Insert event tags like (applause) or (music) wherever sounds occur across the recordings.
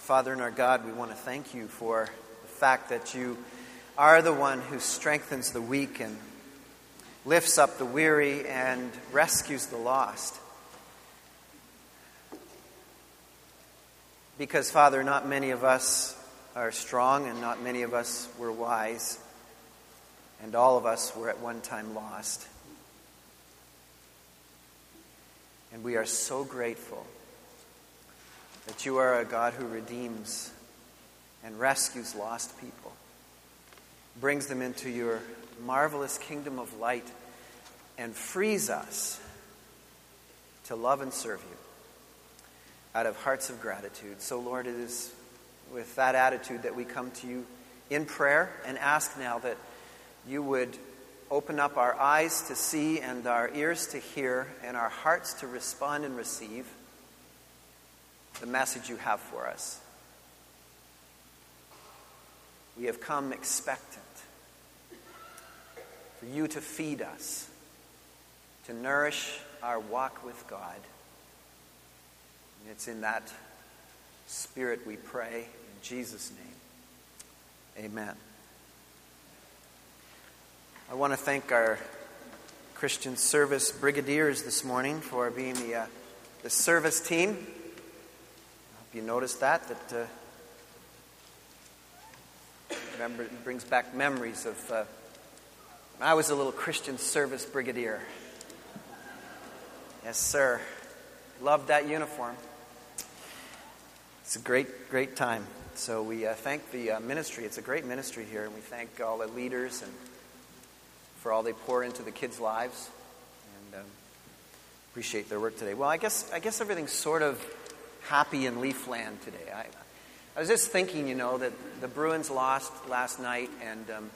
Our Father and our God, we want to thank you for the fact that you are the one who strengthens the weak and lifts up the weary and rescues the lost. Because, Father, not many of us are strong and not many of us were wise, and all of us were at one time lost. And we are so grateful that you are a God who redeems and rescues lost people, brings them into your marvelous kingdom of light, and frees us to love and serve you out of hearts of gratitude. So, Lord, it is with that attitude that we come to you in prayer and ask now that you would open up our eyes to see and our ears to hear and our hearts to respond and receive the message you have for us. We have come expectant for you to feed us, to nourish our walk with God. And it's in that spirit we pray in Jesus' name. Amen. I want to thank our Christian service brigadiers this morning for being the, uh, the service team. You noticed that. That uh, remember, brings back memories of uh, I was a little Christian service brigadier. Yes, sir. Loved that uniform. It's a great, great time. So we uh, thank the uh, ministry. It's a great ministry here, and we thank all the leaders and for all they pour into the kids' lives, and um, appreciate their work today. Well, I guess I guess everything's sort of happy in Leafland today. I, I was just thinking, you know, that the Bruins lost last night, and um,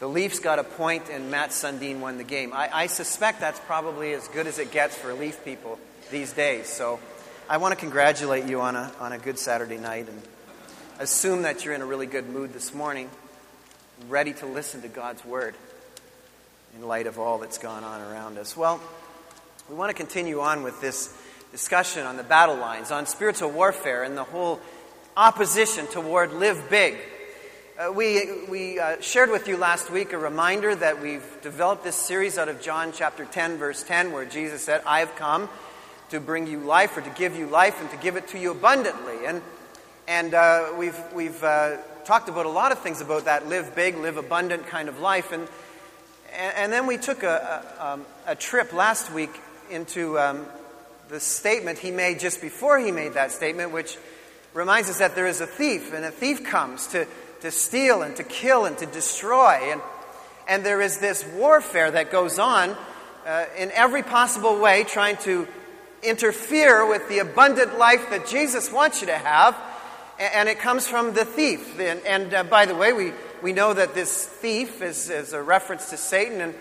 the Leafs got a point, and Mats Sundin won the game. I, I suspect that's probably as good as it gets for Leaf people these days. So, I want to congratulate you on a on a good Saturday night, and assume that you're in a really good mood this morning, ready to listen to God's word in light of all that's gone on around us? Well, we want to continue on with this discussion on the battle lines, on spiritual warfare, and the whole opposition toward live big. Uh, we we uh, shared with you last week a reminder that we've developed this series out of John chapter 10, verse 10, where Jesus said, I have come to bring you life or to give you life and to give it to you abundantly. And, and uh, we've, we've uh, talked about a lot of things about that live big, live abundant kind of life. And and, then we took a, a, um, a, trip last week into um, the statement he made just before he made that statement, which reminds us that there is a thief, and a thief comes to, to steal and to kill and to destroy. And, and there is this warfare that goes on uh, in every possible way, trying to interfere with the abundant life that Jesus wants you to have. And it comes from the thief. And, and uh, by the way, we, we know that this thief is, is a reference to Satan, and,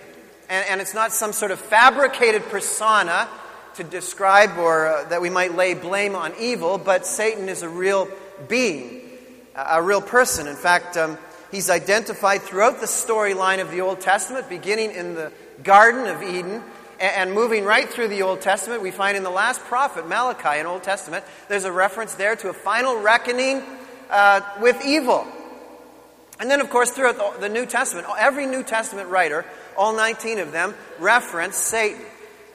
and, and, it's not some sort of fabricated persona to describe or uh, that we might lay blame on evil, but Satan is a real being, a, real person. In fact, um, he's identified throughout the storyline of the Old Testament, beginning in the Garden of Eden. And moving right through the Old Testament, we find in the last prophet, Malachi, in Old Testament, there's a reference there to a final reckoning uh, with evil. And then, of course, throughout the New Testament, every New Testament writer, all 19 of them, reference Satan.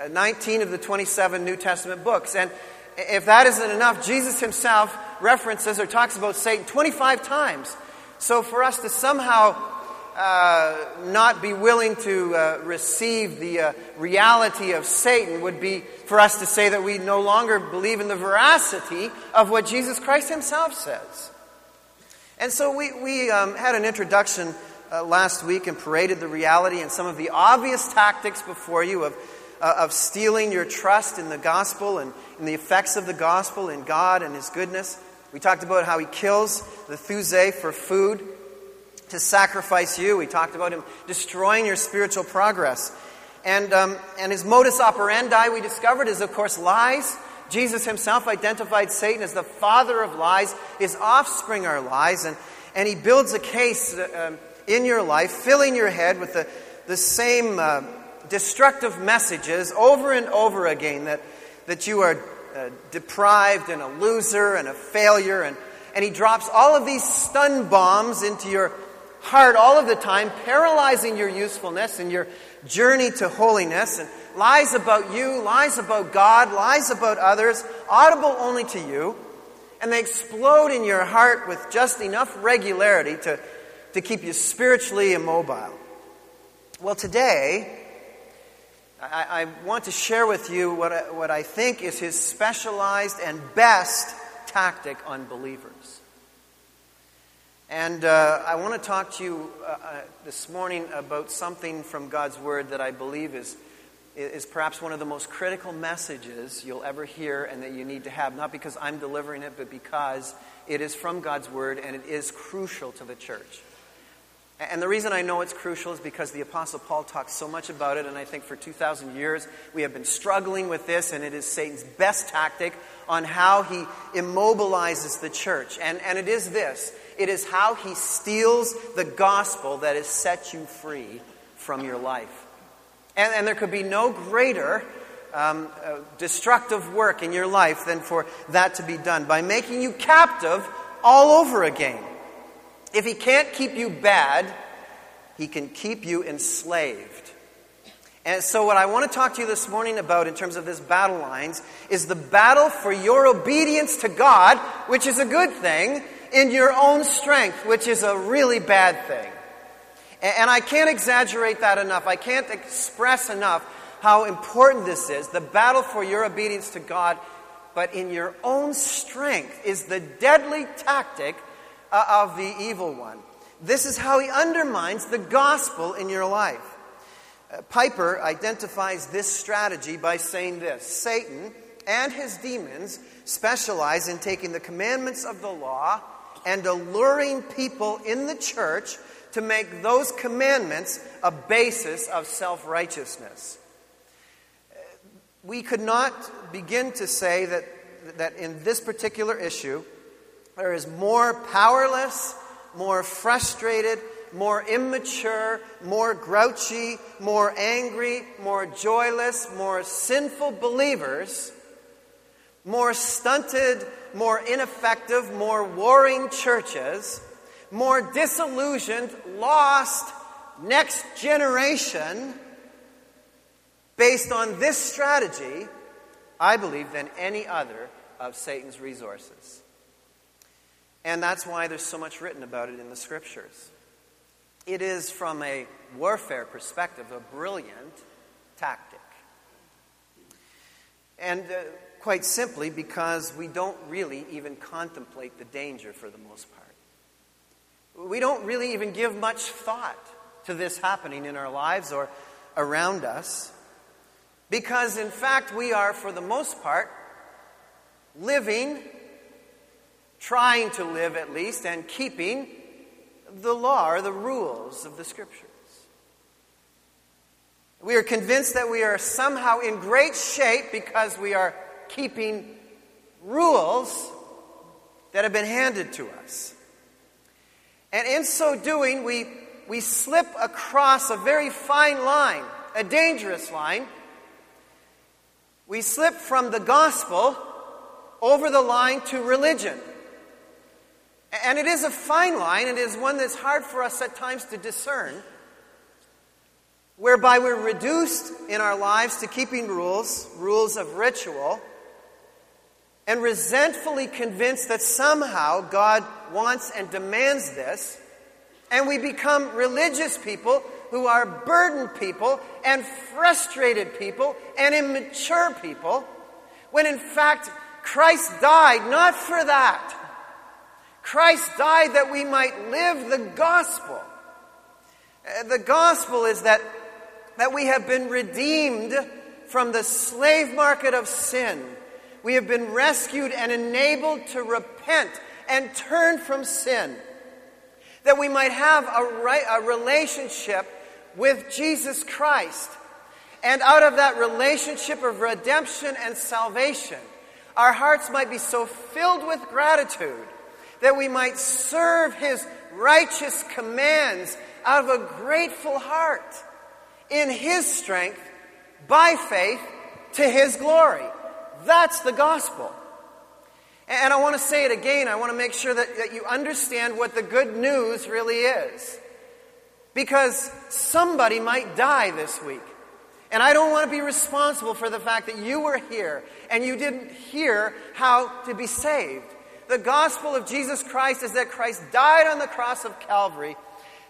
Uh, 19 of the 27 New Testament books. And if that isn't enough, Jesus himself references or talks about Satan 25 times. So for us to somehow uh, not be willing to uh, receive the uh, reality of Satan would be for us to say that we no longer believe in the veracity of what Jesus Christ himself says. And so we, we um, had an introduction uh, last week and paraded the reality and some of the obvious tactics before you of, uh, of stealing your trust in the gospel and in the effects of the gospel in God and His goodness. We talked about how He kills the Thuse for food to sacrifice you. We talked about Him destroying your spiritual progress. And, um, and His modus operandi, we discovered, is of course lies Jesus himself identified Satan as the father of lies. His offspring are lies. And, and he builds a case uh, in your life, filling your head with the, the same uh, destructive messages over and over again that, that you are uh, deprived and a loser and a failure and, and he drops all of these stun bombs into your heart all of the time, paralyzing your usefulness and your journey to holiness, and lies about you, lies about God, lies about others, audible only to you, and they explode in your heart with just enough regularity to, to keep you spiritually immobile. Well, today, I, I want to share with you what I, what I think is his specialized and best tactic on believers. And uh, I want to talk to you uh, uh, this morning about something from God's Word that I believe is, is perhaps one of the most critical messages you'll ever hear and that you need to have, not because I'm delivering it, but because it is from God's Word and it is crucial to the church. And the reason I know it's crucial is because the Apostle Paul talks so much about it, and I think for 2,000 years we have been struggling with this, and it is Satan's best tactic on how he immobilizes the church. And, and it is this it is how he steals the gospel that has set you free from your life. And, and there could be no greater um, uh, destructive work in your life than for that to be done by making you captive all over again. If he can't keep you bad, he can keep you enslaved. And so, what I want to talk to you this morning about in terms of this battle lines is the battle for your obedience to God, which is a good thing, in your own strength, which is a really bad thing. And I can't exaggerate that enough. I can't express enough how important this is. The battle for your obedience to God, but in your own strength, is the deadly tactic of the evil one. This is how he undermines the gospel in your life. Uh, Piper identifies this strategy by saying this Satan and his demons specialize in taking the commandments of the law and alluring people in the church to make those commandments a basis of self righteousness. Uh, we could not begin to say that, that in this particular issue, there is more powerless, more frustrated, more immature, more grouchy, more angry, more joyless, more sinful believers, more stunted, more ineffective, more warring churches, more disillusioned, lost next generation based on this strategy, I believe, than any other of Satan's resources. And that's why there's so much written about it in the scriptures. It is, from a warfare perspective, a brilliant tactic. And uh, quite simply because we don't really even contemplate the danger for the most part. We don't really even give much thought to this happening in our lives or around us. Because, in fact, we are, for the most part, living trying to live at least, and keeping the law or the rules of the Scriptures. We are convinced that we are somehow in great shape because we are keeping rules that have been handed to us. And in so doing, we, we slip across a very fine line, a dangerous line. We slip from the gospel over the line to religion. And it is a fine line, it is one that's hard for us at times to discern, whereby we're reduced in our lives to keeping rules, rules of ritual, and resentfully convinced that somehow God wants and demands this, and we become religious people who are burdened people and frustrated people and immature people, when in fact Christ died not for that Christ died that we might live the gospel. Uh, the gospel is that, that we have been redeemed from the slave market of sin. We have been rescued and enabled to repent and turn from sin. That we might have a, right, a relationship with Jesus Christ. And out of that relationship of redemption and salvation, our hearts might be so filled with gratitude that we might serve his righteous commands out of a grateful heart in his strength by faith to his glory. That's the gospel. And I want to say it again. I want to make sure that, that you understand what the good news really is. Because somebody might die this week. And I don't want to be responsible for the fact that you were here and you didn't hear how to be saved. The gospel of Jesus Christ is that Christ died on the cross of Calvary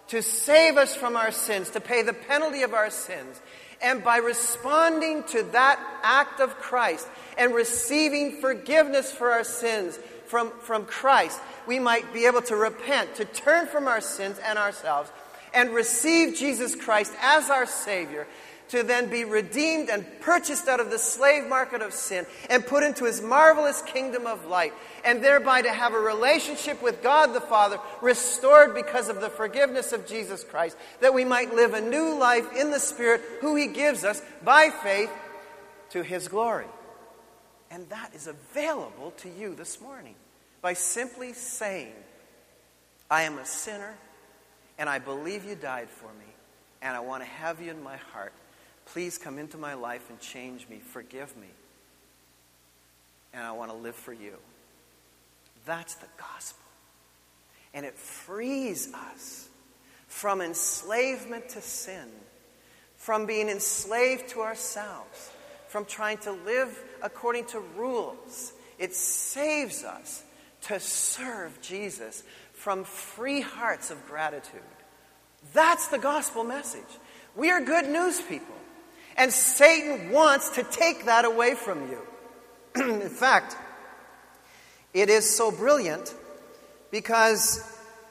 to save us from our sins, to pay the penalty of our sins. And by responding to that act of Christ and receiving forgiveness for our sins from, from Christ, we might be able to repent, to turn from our sins and ourselves, and receive Jesus Christ as our Savior, to then be redeemed and purchased out of the slave market of sin and put into His marvelous kingdom of light, and thereby to have a relationship with God the Father restored because of the forgiveness of Jesus Christ, that we might live a new life in the Spirit, who He gives us by faith to His glory. And that is available to you this morning by simply saying, I am a sinner and I believe you died for me and I want to have you in my heart. Please come into my life and change me. Forgive me. And I want to live for you. That's the gospel. And it frees us from enslavement to sin, from being enslaved to ourselves, from trying to live according to rules. It saves us to serve Jesus from free hearts of gratitude. That's the gospel message. We are good news people. And Satan wants to take that away from you. (clears throat) in fact, it is so brilliant because,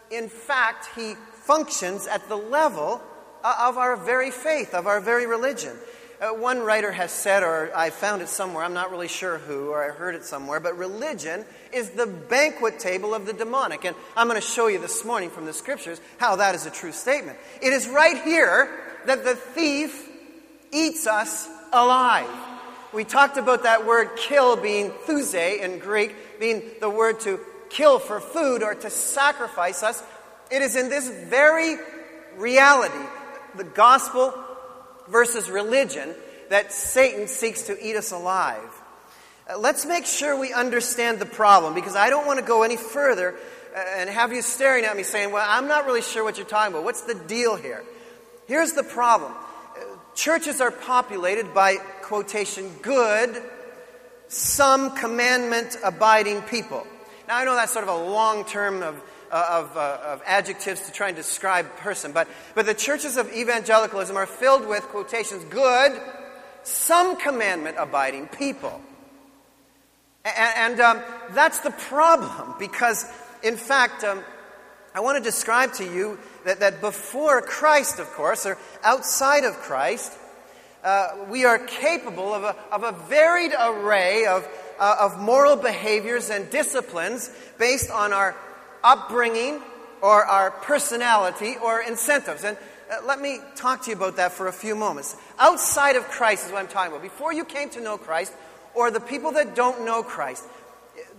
in fact, he functions at the level of our very faith, of our very religion. Uh, one writer has said, or I found it somewhere, I'm not really sure who, or I heard it somewhere, but religion is the banquet table of the demonic. And I'm going to show you this morning from the scriptures how that is a true statement. It is right here that the thief eats us alive. We talked about that word kill being thuse in Greek, being the word to kill for food or to sacrifice us. It is in this very reality, the gospel versus religion that Satan seeks to eat us alive. Uh, let's make sure we understand the problem because I don't want to go any further uh, and have you staring at me saying, Well, I'm not really sure what you're talking about. What's the deal here? Here's the problem churches are populated by, quotation, good, some commandment abiding people. Now, I know that's sort of a long term of uh, of, uh, of adjectives to try and describe person. But, but the churches of evangelicalism are filled with quotations good, some commandment abiding people. And, and um, that's the problem because, in fact, um, I want to describe to you that, that before Christ, of course, or outside of Christ, uh, we are capable of a, of a varied array of, uh, of moral behaviors and disciplines based on our upbringing or our personality or incentives. And uh, let me talk to you about that for a few moments. Outside of Christ is what I'm talking about. Before you came to know Christ, or the people that don't know Christ,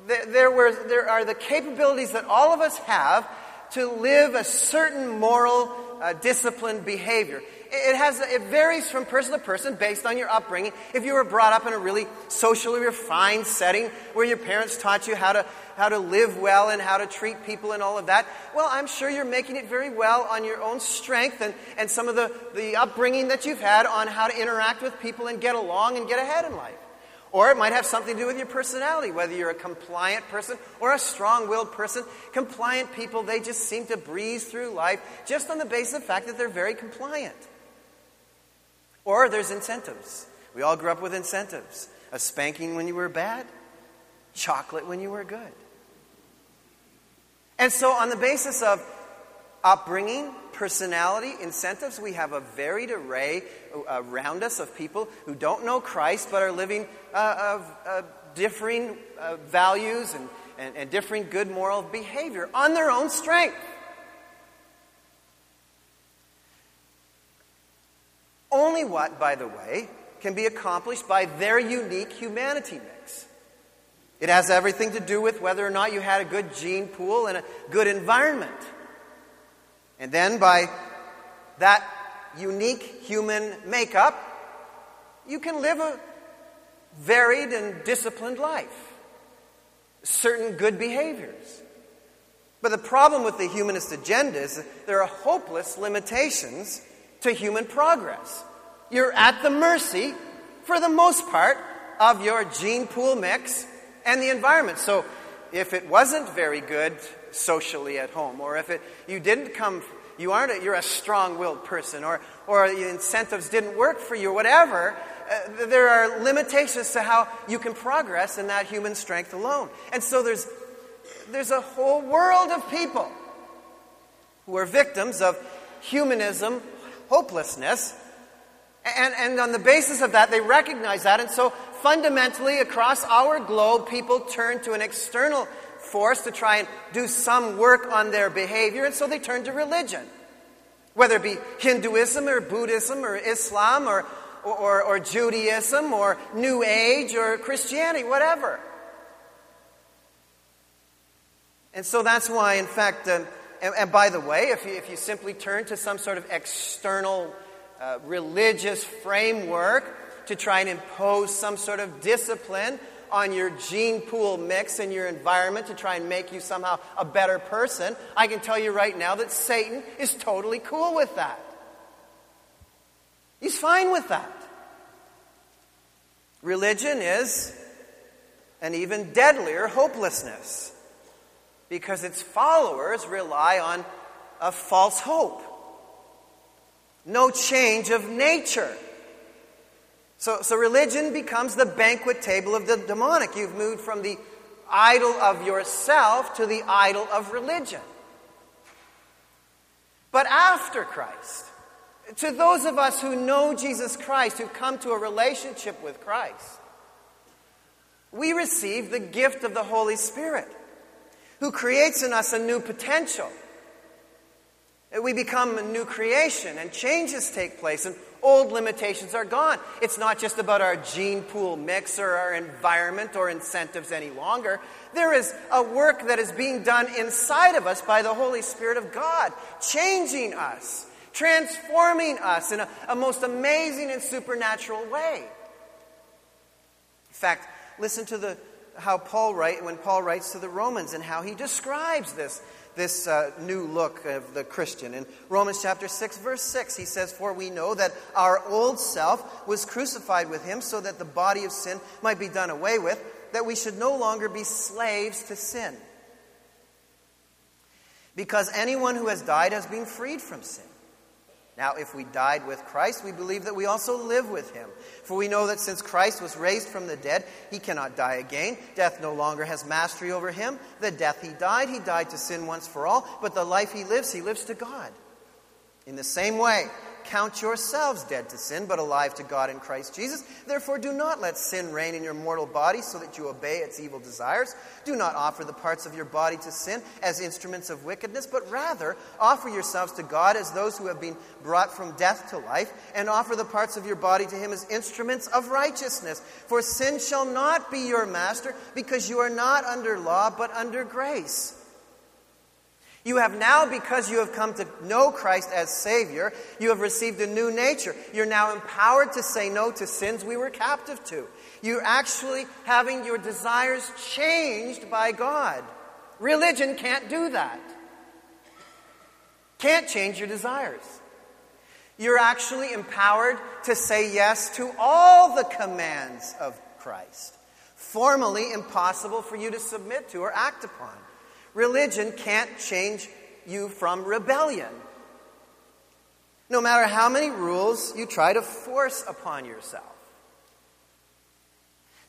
there, there, were, there are the capabilities that all of us have to live a certain moral, uh, disciplined behavior. It, has, it varies from person to person based on your upbringing. If you were brought up in a really socially refined setting where your parents taught you how to how to live well and how to treat people and all of that. Well, I'm sure you're making it very well on your own strength and, and some of the, the upbringing that you've had on how to interact with people and get along and get ahead in life. Or it might have something to do with your personality, whether you're a compliant person or a strong willed person. Compliant people, they just seem to breeze through life just on the basis of the fact that they're very compliant. Or there's incentives. We all grew up with incentives a spanking when you were bad, chocolate when you were good. And so, on the basis of upbringing, personality, incentives, we have a varied array around us of people who don't know Christ but are living uh, of uh, differing uh, values and, and, and differing good moral behavior on their own strength. Only what, by the way, can be accomplished by their unique humanity mix. It has everything to do with whether or not you had a good gene pool and a good environment. And then by that unique human makeup, you can live a varied and disciplined life. certain good behaviors. But the problem with the humanist agenda is there are hopeless limitations to human progress. You're at the mercy, for the most part, of your gene pool mix and the environment. So if it wasn't very good socially at home, or if it, you didn't come, you aren't, a, you're a strong-willed person, or, or the incentives didn't work for you, whatever, uh, there are limitations to how you can progress in that human strength alone. And so there's, there's a whole world of people who are victims of humanism, hopelessness, and, and on the basis of that, they recognize that. And so fundamentally, across our globe, people turn to an external force to try and do some work on their behavior, and so they turn to religion. Whether it be Hinduism or Buddhism or Islam or, or, or Judaism or New Age or Christianity, whatever. And so that's why, in fact, um, and, and, by the way, if you, if you simply turn to some sort of external uh, religious framework to try and impose some sort of discipline on your gene pool mix and your environment to try and make you somehow a better person, I can tell you right now that Satan is totally cool with that. He's fine with that. Religion is an even deadlier hopelessness because its followers rely on a false hope, no change of nature. So, so religion becomes the banquet table of the demonic. You've moved from the idol of yourself to the idol of religion. But after Christ, to those of us who know Jesus Christ, who come to a relationship with Christ, we receive the gift of the Holy Spirit, who creates in us a new potential. We become a new creation, and changes take place, and old limitations are gone. It's not just about our gene pool mix or our environment or incentives any longer. There is a work that is being done inside of us by the Holy Spirit of God, changing us, transforming us in a, a most amazing and supernatural way. In fact, listen to the, how Paul write when Paul writes to the Romans and how he describes this this uh, new look of the Christian. In Romans chapter 6, verse 6, he says, For we know that our old self was crucified with him so that the body of sin might be done away with, that we should no longer be slaves to sin. Because anyone who has died has been freed from sin. Now, if we died with Christ, we believe that we also live with him. For we know that since Christ was raised from the dead, he cannot die again. Death no longer has mastery over him. The death he died, he died to sin once for all. But the life he lives, he lives to God. In the same way, Count yourselves dead to sin, but alive to God in Christ Jesus. Therefore, do not let sin reign in your mortal body so that you obey its evil desires. Do not offer the parts of your body to sin as instruments of wickedness, but rather offer yourselves to God as those who have been brought from death to life, and offer the parts of your body to Him as instruments of righteousness. For sin shall not be your master, because you are not under law, but under grace. You have now, because you have come to know Christ as Savior, you have received a new nature. You're now empowered to say no to sins we were captive to. You're actually having your desires changed by God. Religion can't do that. Can't change your desires. You're actually empowered to say yes to all the commands of Christ. Formally impossible for you to submit to or act upon. Religion can't change you from rebellion. No matter how many rules you try to force upon yourself.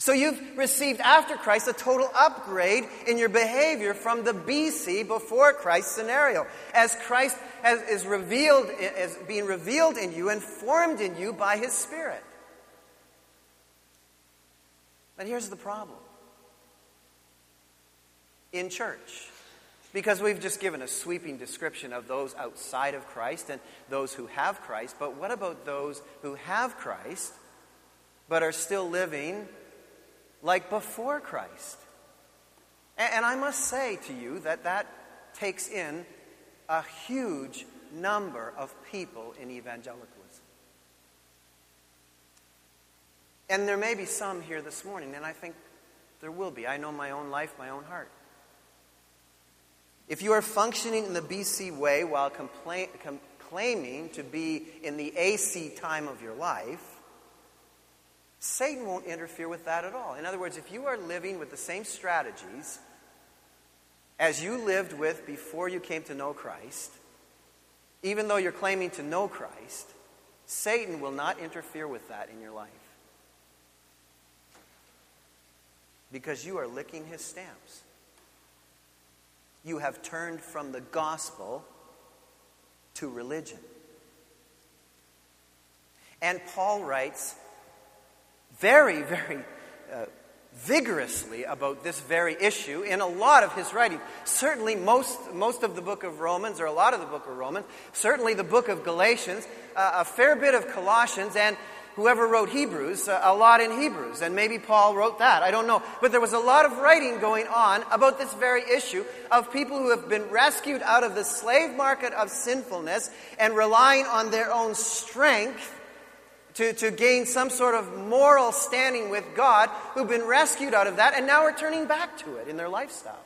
So you've received after Christ a total upgrade in your behavior from the BC before Christ scenario. As Christ has, is revealed, is being revealed in you and formed in you by his Spirit. But here's the problem. In church, because we've just given a sweeping description of those outside of Christ and those who have Christ. But what about those who have Christ but are still living like before Christ? And I must say to you that that takes in a huge number of people in evangelicalism. And there may be some here this morning, and I think There will be. I know my own life, my own heart. If you are functioning in the BC way while com- claiming to be in the AC time of your life, Satan won't interfere with that at all. In other words, if you are living with the same strategies as you lived with before you came to know Christ, even though you're claiming to know Christ, Satan will not interfere with that in your life. Because you are licking his stamps. You have turned from the gospel to religion. And Paul writes very, very uh, vigorously about this very issue in a lot of his writing. Certainly, most, most of the book of Romans, or a lot of the book of Romans, certainly the book of Galatians, uh, a fair bit of Colossians, and whoever wrote Hebrews, uh, a lot in Hebrews. And maybe Paul wrote that. I don't know. But there was a lot of writing going on about this very issue of people who have been rescued out of the slave market of sinfulness and relying on their own strength to, to gain some sort of moral standing with God, who've been rescued out of that and now are turning back to it in their lifestyles.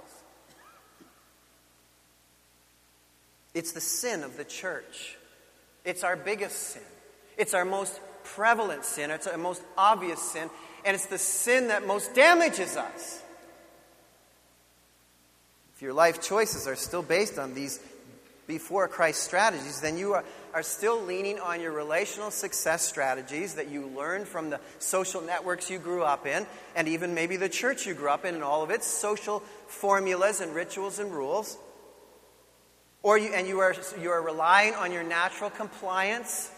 It's the sin of the church. It's our biggest sin. It's our most prevalent sin. It's our most obvious sin. And it's the sin that most damages us. If your life choices are still based on these before Christ strategies, then you are, are still leaning on your relational success strategies that you learned from the social networks you grew up in, and even maybe the church you grew up in, and all of its social formulas and rituals and rules. Or you, and you are, you are relying on your natural compliance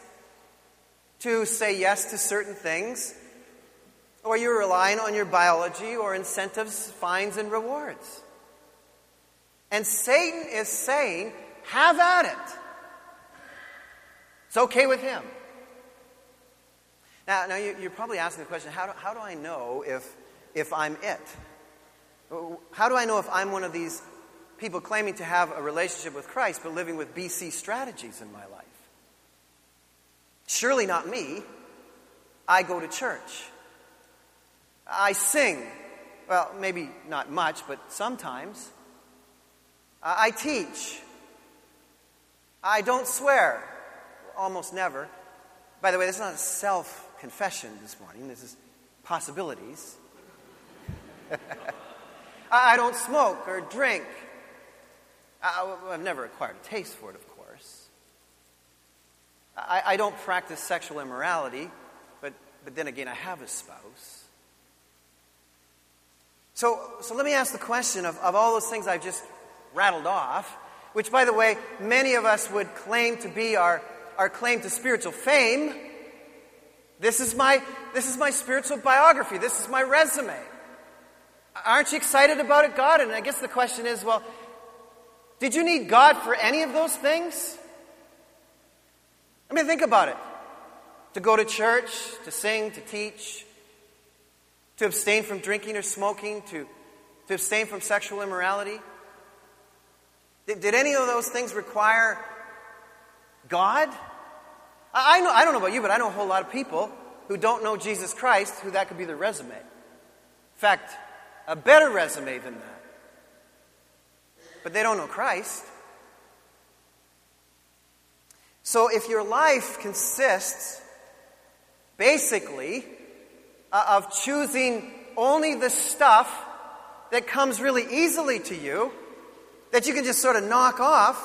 to say yes to certain things. Or you're relying on your biology or incentives, fines, and rewards. And Satan is saying, have at it. It's okay with him. Now, now you're probably asking the question how do, how do I know if, if I'm it? How do I know if I'm one of these people claiming to have a relationship with Christ but living with BC strategies in my life? Surely not me. I go to church. I sing. Well, maybe not much, but sometimes. I teach. I don't swear. Almost never. By the way, this is not a self confession this morning, this is possibilities. (laughs) I don't smoke or drink. I've never acquired a taste for it, of. I, I don't practice sexual immorality, but, but then again, I have a spouse. So, so let me ask the question of, of all those things I've just rattled off which, by the way, many of us would claim to be our, our claim to spiritual fame. This is, my, this is my spiritual biography. This is my resume. Aren't you excited about it, God? And I guess the question is well, did you need God for any of those things? I mean, think about it. To go to church, to sing, to teach, to abstain from drinking or smoking, to, to abstain from sexual immorality. Did, did any of those things require God? I, I, know, I don't know about you, but I know a whole lot of people who don't know Jesus Christ who that could be their resume. In fact, a better resume than that. But they don't know Christ. So if your life consists basically uh, of choosing only the stuff that comes really easily to you, that you can just sort of knock off,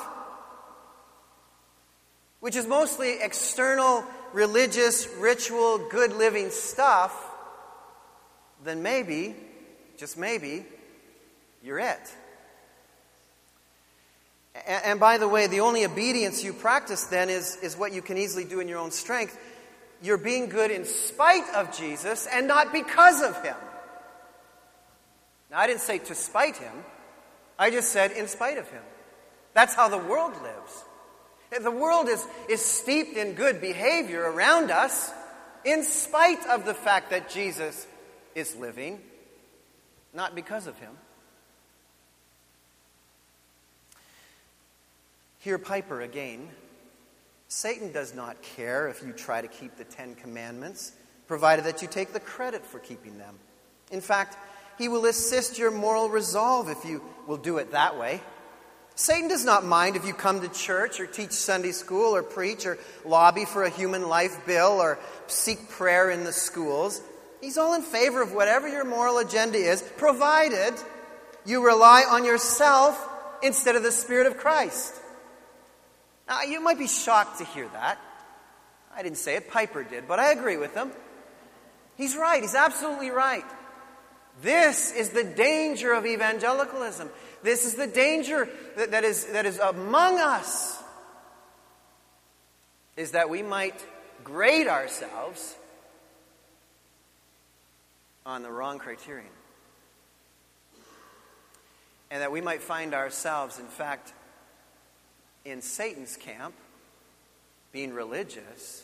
which is mostly external, religious, ritual, good living stuff, then maybe, just maybe, you're it. And, by the way, the only obedience you practice then is, is what you can easily do in your own strength. You're being good in spite of Jesus and not because of him. Now, I didn't say to spite him. I just said, in spite of him. That's how the world lives. The world is, is steeped in good behavior around us in spite of the fact that Jesus is living, not because of him. Hear Piper again. Satan does not care if you try to keep the Ten Commandments, provided that you take the credit for keeping them. In fact, he will assist your moral resolve if you will do it that way. Satan does not mind if you come to church or teach Sunday school or preach or lobby for a human life bill or seek prayer in the schools. He's all in favor of whatever your moral agenda is, provided you rely on yourself instead of the Spirit of Christ. Now, you might be shocked to hear that. I didn't say it, Piper did, but I agree with him. He's right, he's absolutely right. This is the danger of evangelicalism. This is the danger that, that, is, that is among us. Is that we might grade ourselves on the wrong criterion. And that we might find ourselves, in fact, in Satan's camp, being religious,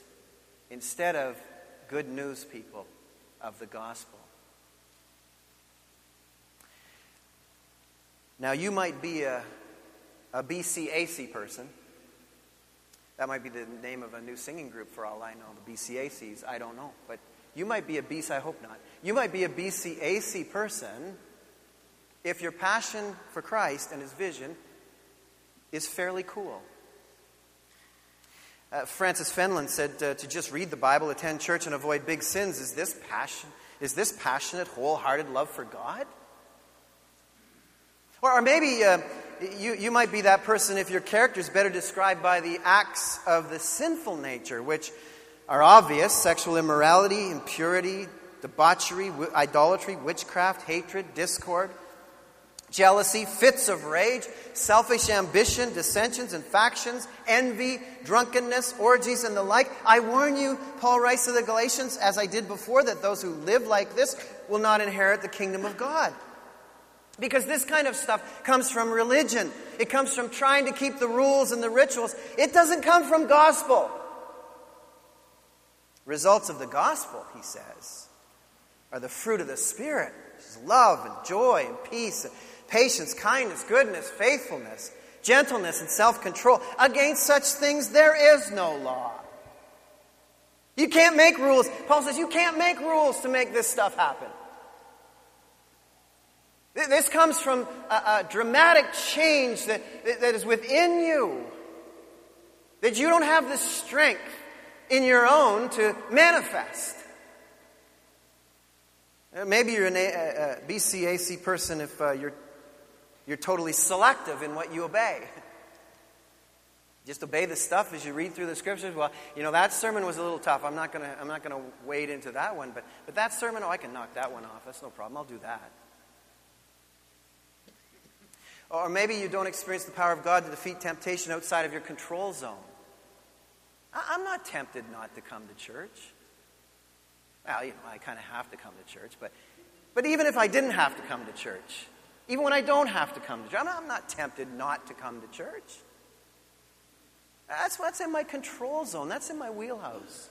instead of good news people of the gospel. Now, you might be a, a BCAC person. That might be the name of a new singing group for all I know, the BCACs. I don't know. But you might be a BC, I hope not. You might be a BCAC person if your passion for Christ and his vision is fairly cool. Uh, Francis Fenelon said uh, to just read the Bible, attend church, and avoid big sins. Is this passion? Is this passionate, wholehearted love for God? Or, or maybe uh, you, you might be that person if your character is better described by the acts of the sinful nature, which are obvious sexual immorality, impurity, debauchery, w- idolatry, witchcraft, hatred, discord, jealousy, fits of rage, selfish ambition, dissensions and factions, envy, drunkenness, orgies, and the like. I warn you, Paul writes to the Galatians, as I did before, that those who live like this will not inherit the kingdom of God. Because this kind of stuff comes from religion. It comes from trying to keep the rules and the rituals. It doesn't come from gospel. Results of the gospel, he says, are the fruit of the Spirit love and joy and peace, and patience, kindness, goodness, faithfulness, gentleness, and self control. Against such things there is no law. You can't make rules. Paul says you can't make rules to make this stuff happen. This comes from a, a dramatic change that, that is within you. That you don't have the strength in your own to manifest. Uh, maybe you're an a, a BCAC person if uh, you're, you're totally selective in what you obey. Just obey the stuff as you read through the scriptures. Well, you know, that sermon was a little tough. I'm not going to I'm not going to wade into that one. But, but that sermon, oh, I can knock that one off. That's no problem. I'll do that. Or maybe you don't experience the power of God to defeat temptation outside of your control zone. I'm not tempted not to come to church. Well, you know, I kind of have to come to church, but, but even if I didn't have to come to church, even when I don't have to come to church, I'm not, tempted not to come to church. That's what's in my control zone. That's in my wheelhouse.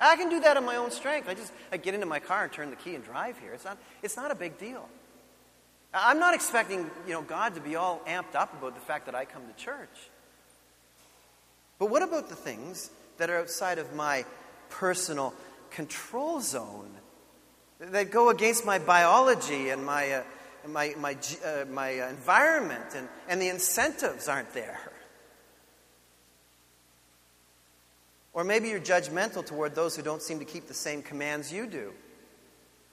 I can do that on my own strength. I just I get into my car and turn the key and drive here. It's not, it's not a big deal. I'm not expecting, you know, God to be all amped up about the fact that I come to church. But what about the things that are outside of my personal control zone? That go against my biology and my, uh, my, my, uh, my environment, and, and the incentives aren't there. Or maybe you're judgmental toward those who don't seem to keep the same commands you do.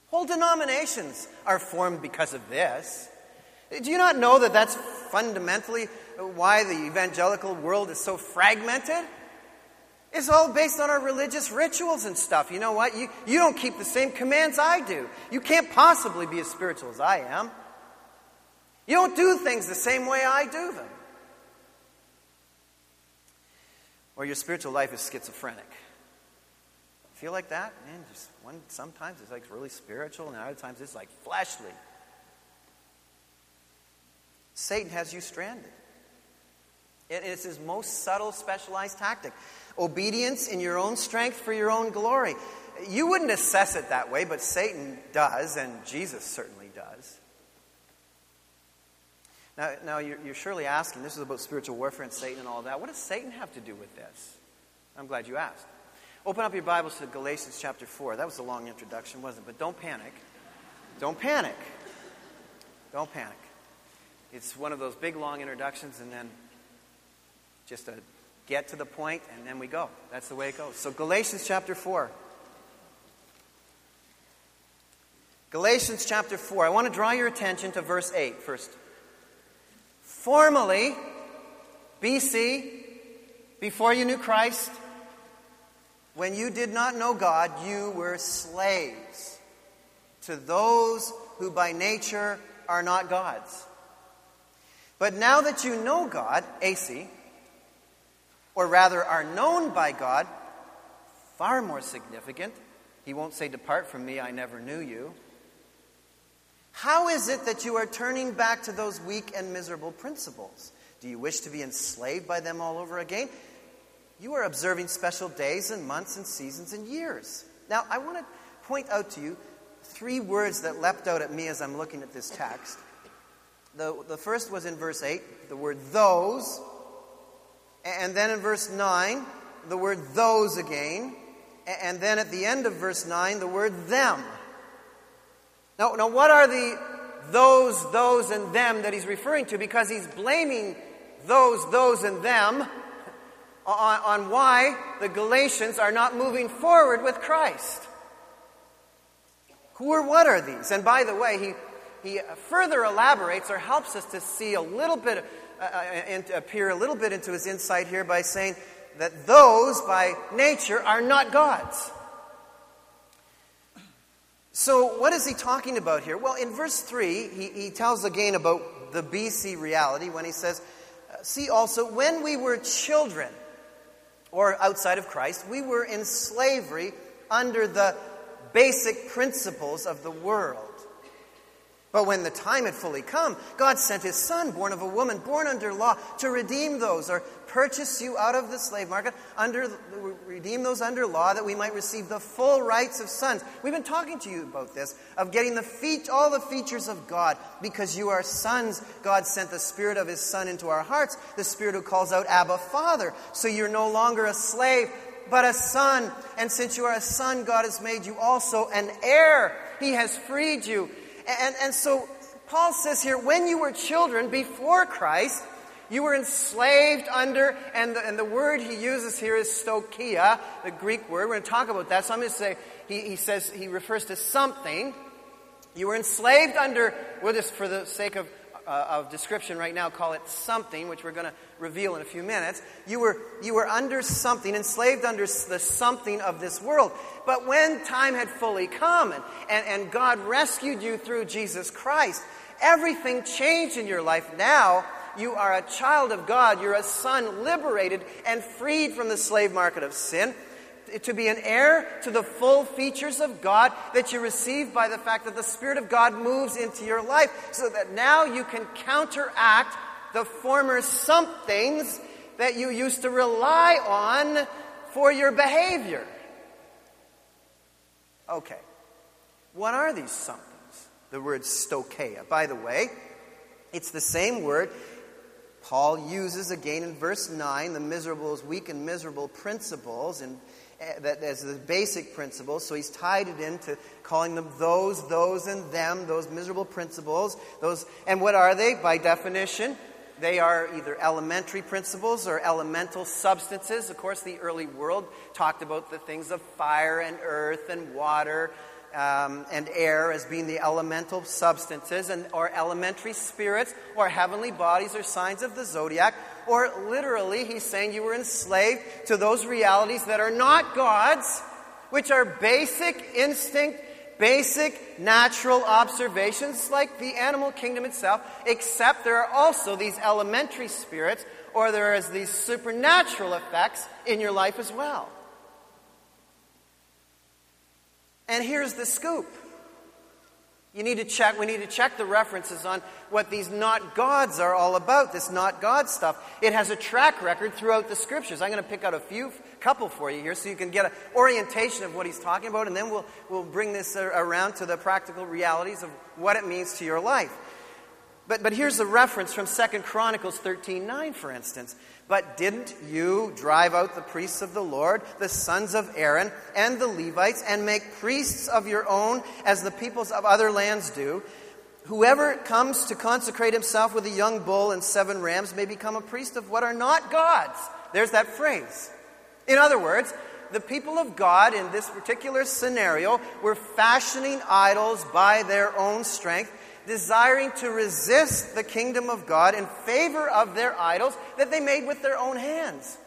Whole denominations are formed because of this. Do you not know that that's fundamentally why the evangelical world is so fragmented? It's all based on our religious rituals and stuff. You know what? You, you don't keep the same commands I do. You can't possibly be as spiritual as I am. You don't do things the same way I do them. Or your spiritual life is schizophrenic. Feel like that? Man, just one sometimes it's like really spiritual, and other times it's like fleshly. Satan has you stranded. It's his most subtle, specialized tactic. Obedience in your own strength for your own glory. You wouldn't assess it that way, but Satan does, and Jesus certainly. Now, now you're, you're surely asking, this is about spiritual warfare and Satan and all that. What does Satan have to do with this? I'm glad you asked. Open up your Bibles to Galatians chapter 4. That was a long introduction, wasn't it? But don't panic. don't panic. Don't panic. It's one of those big, long introductions, and then just a get to the point, and then we go. That's the way it goes. So, Galatians chapter 4. Galatians chapter 4. I want to draw your attention to verse 8 first. Formerly, BC, before you knew Christ, when you did not know God, you were slaves to those who by nature are not God's. But now that you know God, AC, or rather are known by God, far more significant, he won't say, Depart from me, I never knew you. How is it that you are turning back to those weak and miserable principles? Do you wish to be enslaved by them all over again? You are observing special days and months and seasons and years. Now, I want to point out to you three words that leapt out at me as I'm looking at this text. The, the first was in verse 8, the word those. And then in verse 9, the word those again. And then at the end of verse 9, the word them. Now, now what are the those, those, and them that he's referring to? Because he's blaming those, those, and them on, on why the Galatians are not moving forward with Christ. Who or what are these? And by the way, he, he further elaborates or helps us to see a little bit, uh, uh and appear a little bit into his insight here by saying that those by nature are not gods. So, what is he talking about here? Well, in verse 3, he, he tells again about the BC reality when he says, uh, See also, when we were children, or outside of Christ, we were in slavery under the basic principles of the world. But when the time had fully come, God sent his son, born of a woman, born under law, to redeem those or purchase you out of the slave market, under, redeem those under law, that we might receive the full rights of sons. We've been talking to you about this, of getting the feat, all the features of God. Because you are sons, God sent the Spirit of his Son into our hearts, the Spirit who calls out, Abba, Father. So you're no longer a slave, but a son. And since you are a son, God has made you also an heir. He has freed you. And, and so Paul says here, when you were children before Christ, you were enslaved under, and the, and the word he uses here is stoicheia, the Greek word. We're going to talk about that. So I'm going to say, he, he says, he refers to something. You were enslaved under, we'll just, for the sake of, uh, of description right now, call it something, which we're going to reveal in a few minutes. You were, you were under something, enslaved under the something of this world. But when time had fully come and, and, and God rescued you through Jesus Christ, everything changed in your life. Now, you are a child of God. You're a son liberated and freed from the slave market of sin. To be an heir to the full features of God that you receive by the fact that the Spirit of God moves into your life, so that now you can counteract the former somethings that you used to rely on for your behavior. Okay. What are these somethings? The word stoicheia. By the way, it's the same word Paul uses again in verse 9 the miserable, weak and miserable principles and uh, that as the basic principles. So he's tied it into calling them those, those, and them, those miserable principles. Those, and what are they? By definition, they are either elementary principles or elemental substances. Of course, the early world talked about the things of fire and earth and water um, and air as being the elemental substances, and, or elementary spirits, or heavenly bodies, or signs of the zodiac. Or literally, he's saying you were enslaved to those realities that are not God's, which are basic instinct, basic natural observations like the animal kingdom itself, except there are also these elementary spirits, or there is these supernatural effects in your life as well. And here's the scoop. You need to check, we need to check the references on what these not gods are all about, this not God stuff. It has a track record throughout the scriptures. I'm going to pick out a few, couple for you here so you can get an orientation of what he's talking about, and then we'll, we'll bring this around to the practical realities of what it means to your life. But, but here's the reference from 2 Chronicles 13 9, for instance. But didn't you drive out the priests of the Lord, the sons of Aaron, and the Levites, and make priests of your own as the peoples of other lands do? Whoever comes to consecrate himself with a young bull and seven rams may become a priest of what are not gods. There's that phrase. In other words, the people of God in this particular scenario were fashioning idols by their own strength desiring to resist the kingdom of God in favor of their idols that they made with their own hands.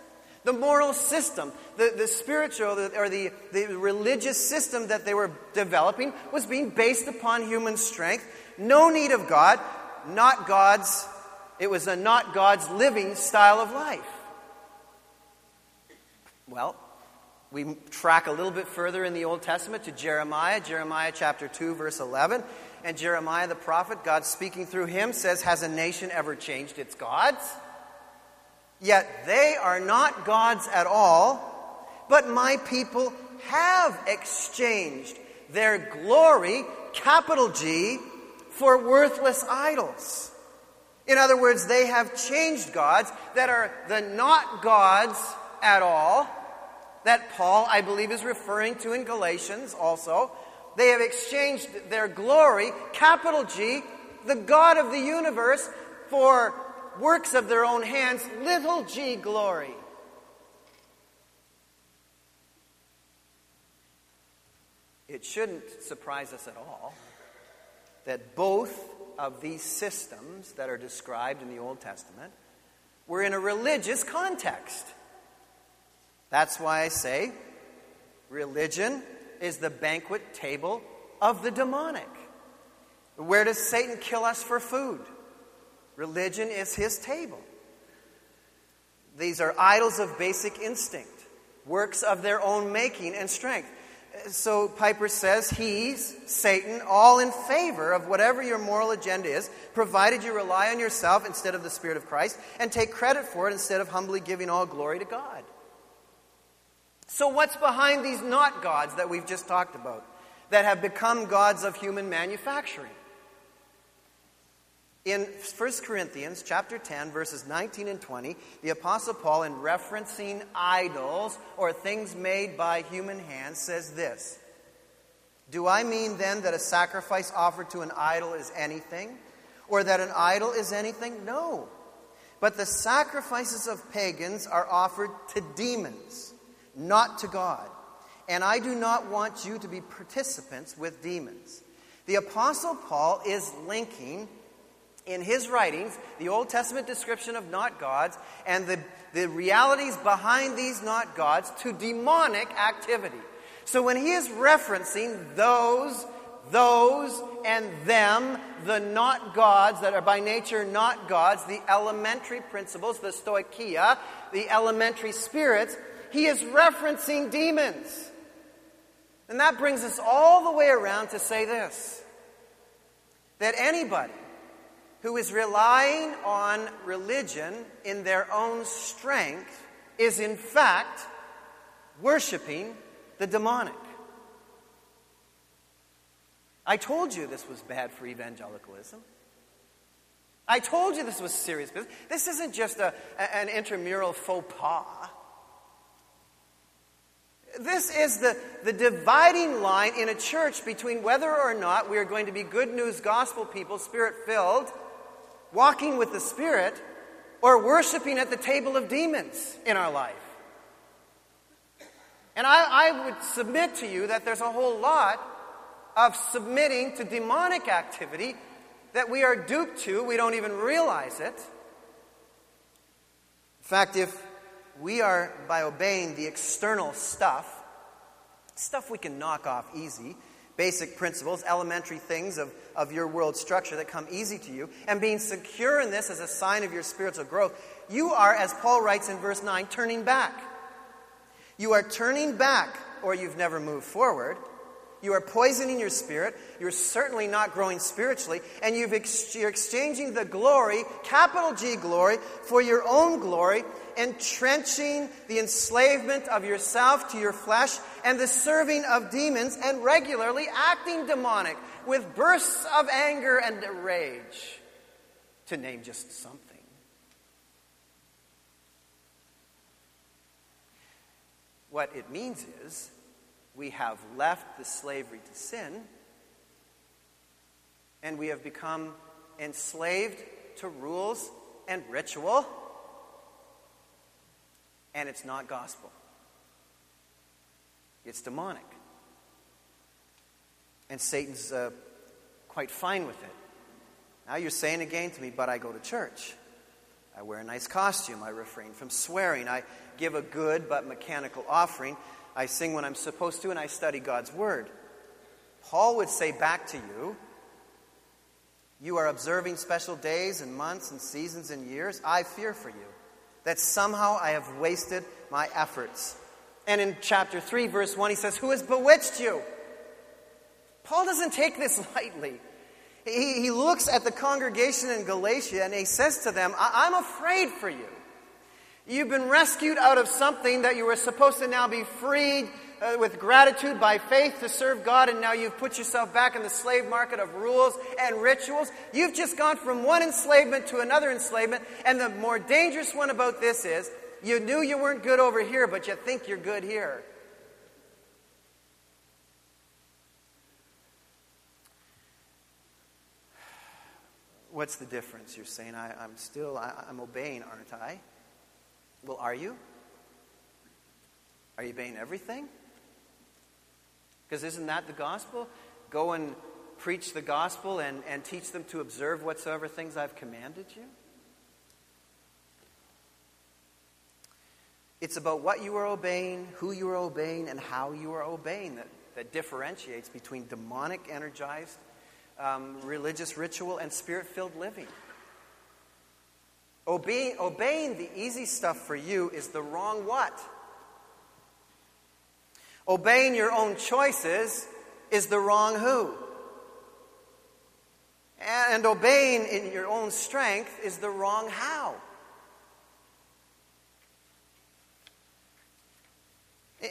The moral system, the, the spiritual or the, the religious system that they were developing was being based upon human strength. No need of God, not God's, it was a not God's living style of life. Well, we track a little bit further in the Old Testament to Jeremiah, Jeremiah chapter 2, verse 11. And Jeremiah the prophet, God speaking through him, says, Has a nation ever changed its gods? Yet they are not gods at all, but my people have exchanged their glory, capital G, for worthless idols. In other words, they have changed gods that are the not gods at all, that Paul, I believe, is referring to in Galatians also, they have exchanged their glory, capital G, the God of the universe, for works of their own hands, little g glory. It shouldn't surprise us at all that both of these systems that are described in the Old Testament were in a religious context. That's why I say religion is the banquet table of the demonic. Where does Satan kill us for food? Religion is his table. These are idols of basic instinct, works of their own making and strength. So Piper says he's, Satan, all in favor of whatever your moral agenda is, provided you rely on yourself instead of the Spirit of Christ and take credit for it instead of humbly giving all glory to God. So, what's behind these not gods that we've just talked about that have become gods of human manufacturing? In 1 Corinthians chapter 10 verses 19 and 20, the apostle Paul in referencing idols or things made by human hands says this: Do I mean then that a sacrifice offered to an idol is anything or that an idol is anything? No. But the sacrifices of pagans are offered to demons not to God. And I do not want you to be participants with demons. The Apostle Paul is linking in his writings the Old Testament description of not gods and the, the realities behind these not gods to demonic activity. So when he is referencing those, those, and them, the not gods that are by nature not gods, the elementary principles, the stoicheia, the elementary spirits, he is referencing demons. And that brings us all the way around to say this that anybody who is relying on religion in their own strength is, in fact, worshiping the demonic. I told you this was bad for evangelicalism. I told you this was serious business. This isn't just a, an intramural faux pas. This is the, the dividing line in a church between whether or not we are going to be good news gospel people, spirit filled, walking with the Spirit, or worshiping at the table of demons in our life. And I, I would submit to you that there's a whole lot of submitting to demonic activity that we are duped to, we don't even realize it. In fact, if we are, by obeying the external stuff, stuff we can knock off easy, basic principles, elementary things of, of your world structure that come easy to you, and being secure in this as a sign of your spiritual growth, you are, as Paul writes in verse 9, turning back. You are turning back, or you've never moved forward. You are poisoning your spirit. You're certainly not growing spiritually. And you are ex- exchanging the glory, capital G glory, for your own glory entrenching the enslavement of yourself to your flesh and the serving of demons and regularly acting demonic with bursts of anger and rage. to name just something. What it means is we have left the slavery to sin and we have become enslaved to rules and ritual, and it's not gospel. It's demonic. And Satan's uh, quite fine with it. Now you're saying again to me, but I go to church. I wear a nice costume. I refrain from swearing. I give a good but mechanical offering. I sing when I'm supposed to, and I study God's Word. Paul would say back to you, You are observing special days and months and seasons and years. I fear for you that somehow I have wasted my efforts. And in chapter 3, verse 1, he says, Who has bewitched you? Paul doesn't take this (laughs) lightly. He, he looks at the congregation in Galatia and he says to them, I'm afraid for you. You've been rescued out of something that you were supposed to now be freed uh, with gratitude by faith to serve God, and now you've put yourself back in the slave market of rules and rituals. You've just gone from one enslavement to another enslavement, and the more dangerous one about this is you knew you weren't good over here, but you think you're good here. What's the difference? You're saying, I, am still, I, I'm obeying, aren't I? Well, are you? Are you obeying everything? Because isn't that the gospel? Go and preach the gospel and, and teach them to observe whatsoever things I've commanded you? It's about what you are obeying, who you are obeying, and how you are obeying that, that differentiates between demonic energized um, religious ritual and spirit filled living. Obeying, obeying the easy stuff for you is the wrong what? Obeying your own choices is the wrong who. And obeying in your own strength is the wrong how.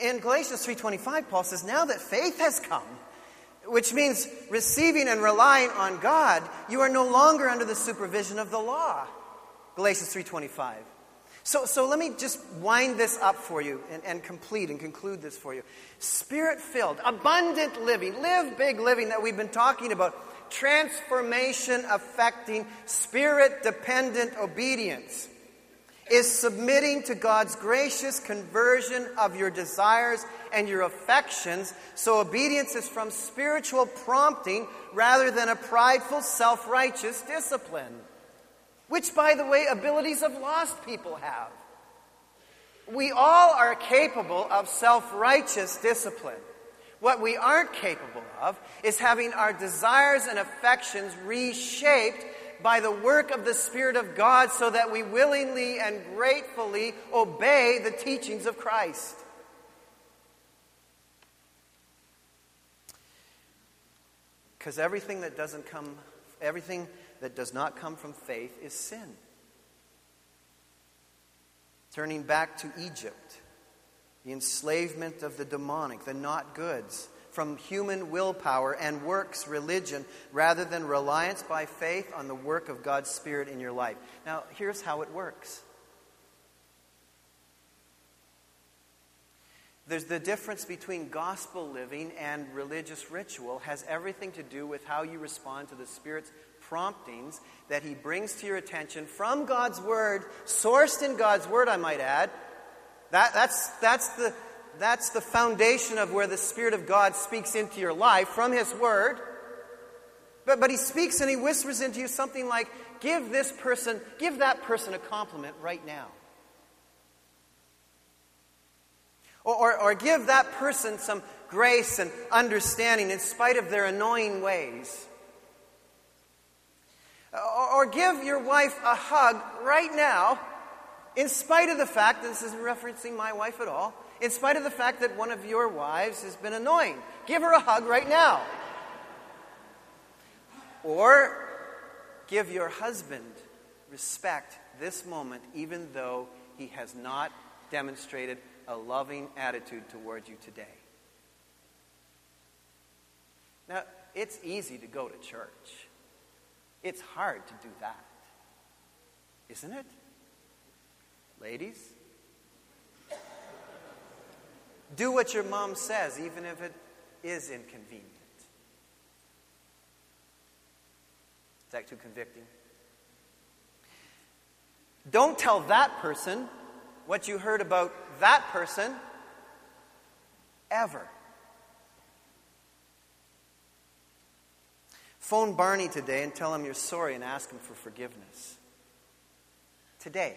In Galatians 3:25 Paul says now that faith has come which means receiving and relying on God, you are no longer under the supervision of the law. Galatians 3:25. So, so let me just wind this up for you and, and complete and conclude this for you. Spirit filled, abundant living, live big living that we've been talking about, transformation affecting, spirit dependent obedience is submitting to God's gracious conversion of your desires and your affections. So obedience is from spiritual prompting rather than a prideful, self righteous discipline. Which, by the way, abilities of lost people have. We all are capable of self righteous discipline. What we aren't capable of is having our desires and affections reshaped by the work of the Spirit of God so that we willingly and gratefully obey the teachings of Christ. Because everything that doesn't come, everything that does not come from faith is sin. Turning back to Egypt, the enslavement of the demonic, the not goods from human willpower and works religion rather than reliance by faith on the work of God's Spirit in your life. Now, here's how it works. There's the difference between gospel living and religious ritual has everything to do with how you respond to the Spirit's promptings that He brings to your attention from God's Word, sourced in God's Word, I might add. That, that's, that's the, that's the foundation of where the Spirit of God speaks into your life from His Word. But, but He speaks and He whispers into you something like, give this person, give that person a compliment right now. Or, or, or give that person some grace and understanding in spite of their annoying ways. Or, give your wife a hug right now, in spite of the fact this isn't referencing my wife at all in spite of the fact that one of your wives has been annoying. Give her a hug right now. Or give your husband respect this moment, even though he has not demonstrated a loving attitude toward you today. Now, it's easy to go to church, it's hard to do that. Isn't it? Ladies? Do what your mom says, even if it is inconvenient. Is that too convicting? Don't tell that person what you heard about that person ever. Phone Barney today and tell him you're sorry and ask him for forgiveness. Today.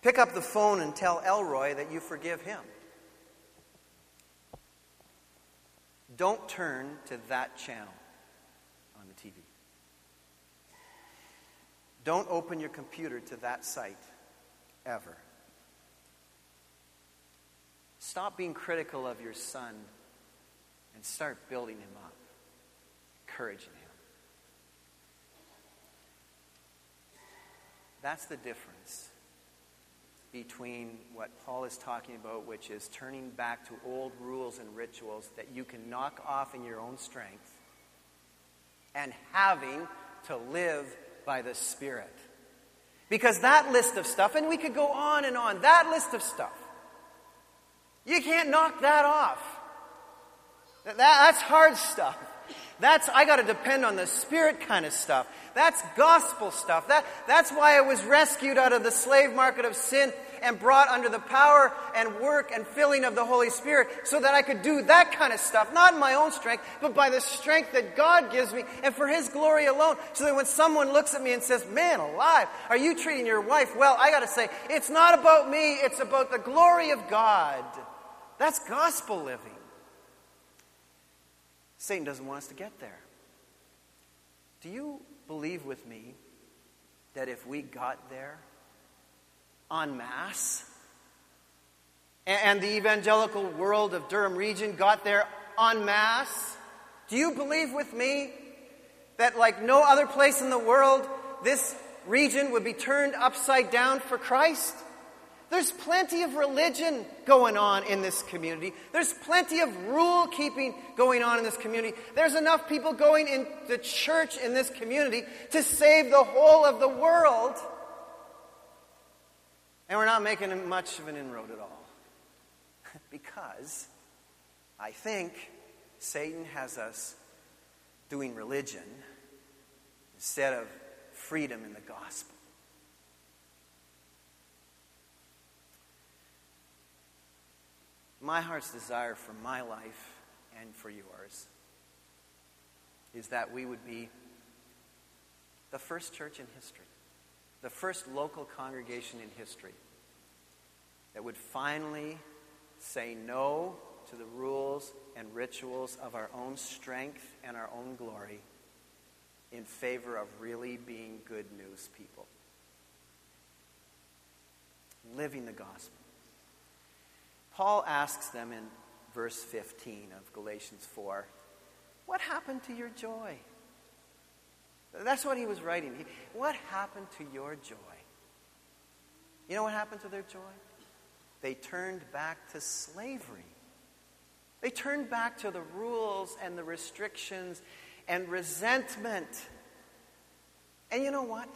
Pick up the phone and tell Elroy that you forgive him. Don't turn to that channel on the TV. Don't open your computer to that site ever. Stop being critical of your son and start building him up, encouraging him. That's the difference between what Paul is talking about, which is turning back to old rules and rituals that you can knock off in your own strength, and having to live by the Spirit. Because that list of stuff, and we could go on and on, that list of stuff, you can't knock that off. That, that's hard stuff. That's, I got to depend on the Spirit kind of stuff. That's gospel stuff. That, that's why I was rescued out of the slave market of sin and brought under the power and work and filling of the Holy Spirit so that I could do that kind of stuff, not in my own strength, but by the strength that God gives me and for His glory alone. So that when someone looks at me and says, Man alive, are you treating your wife well? I got to say, it's not about me, it's about the glory of God. That's gospel living. Satan doesn't want us to get there. Do you believe with me that if we got there, en masse. And the evangelical world of Durham region got there en masse. Do you believe with me that, like no other place in the world, this region would be turned upside down for Christ? There's plenty of religion going on in this community. There's plenty of rule keeping going on in this community. There's enough people going in the church in this community to save the whole of the world. And we're not making much of an inroad at all. (laughs) because I think Satan has us doing religion instead of freedom in the gospel. My heart's desire for my life and for yours is that we would be the first church in history the first local congregation in history that would finally say no to the rules and rituals of our own strength and our own glory in favor of really being good news people. Living the gospel. Paul asks them in verse 15 of Galatians 4 What happened to your joy? That's what he was writing. What happened to your joy? You know what happened to their joy? They turned back to slavery. They turned back to the rules and the restrictions and resentment. And you know what?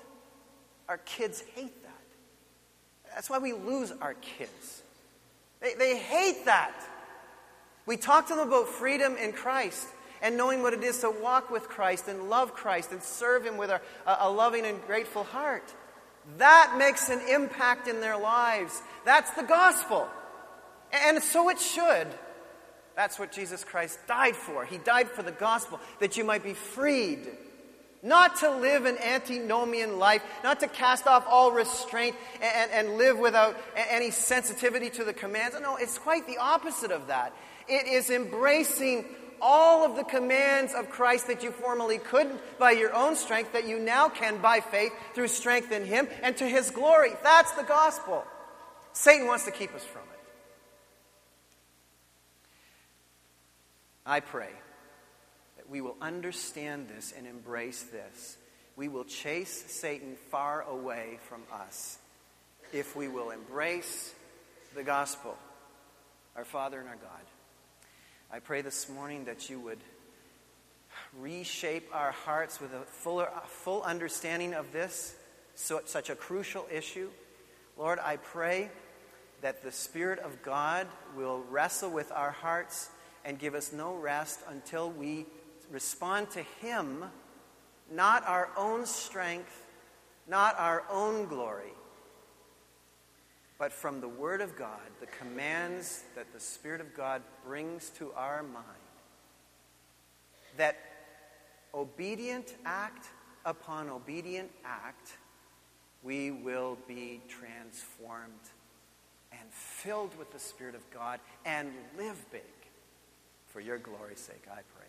Our kids hate that. That's why we lose our kids. They, they hate that. We talk to them about freedom in Christ and knowing what it is to walk with Christ and love Christ and serve Him with a, a loving and grateful heart. That makes an impact in their lives. That's the gospel. And so it should. That's what Jesus Christ died for. He died for the gospel, that you might be freed. Not to live an antinomian life, not to cast off all restraint and, and live without any sensitivity to the commands. No, it's quite the opposite of that. It is embracing all of the commands of Christ that you formerly couldn't by your own strength, that you now can by faith through strength in Him and to His glory. That's the gospel. Satan wants to keep us from it. I pray we will understand this and embrace this. We will chase Satan far away from us if we will embrace the gospel, our Father and our God. I pray this morning that you would reshape our hearts with a fuller, a full understanding of this, so, such a crucial issue. Lord, I pray that the Spirit of God will wrestle with our hearts and give us no rest until we respond to Him, not our own strength, not our own glory, but from the Word of God, the commands that the Spirit of God brings to our mind. That obedient act upon obedient act, we will be transformed and filled with the Spirit of God and live big. For your glory's sake, I pray.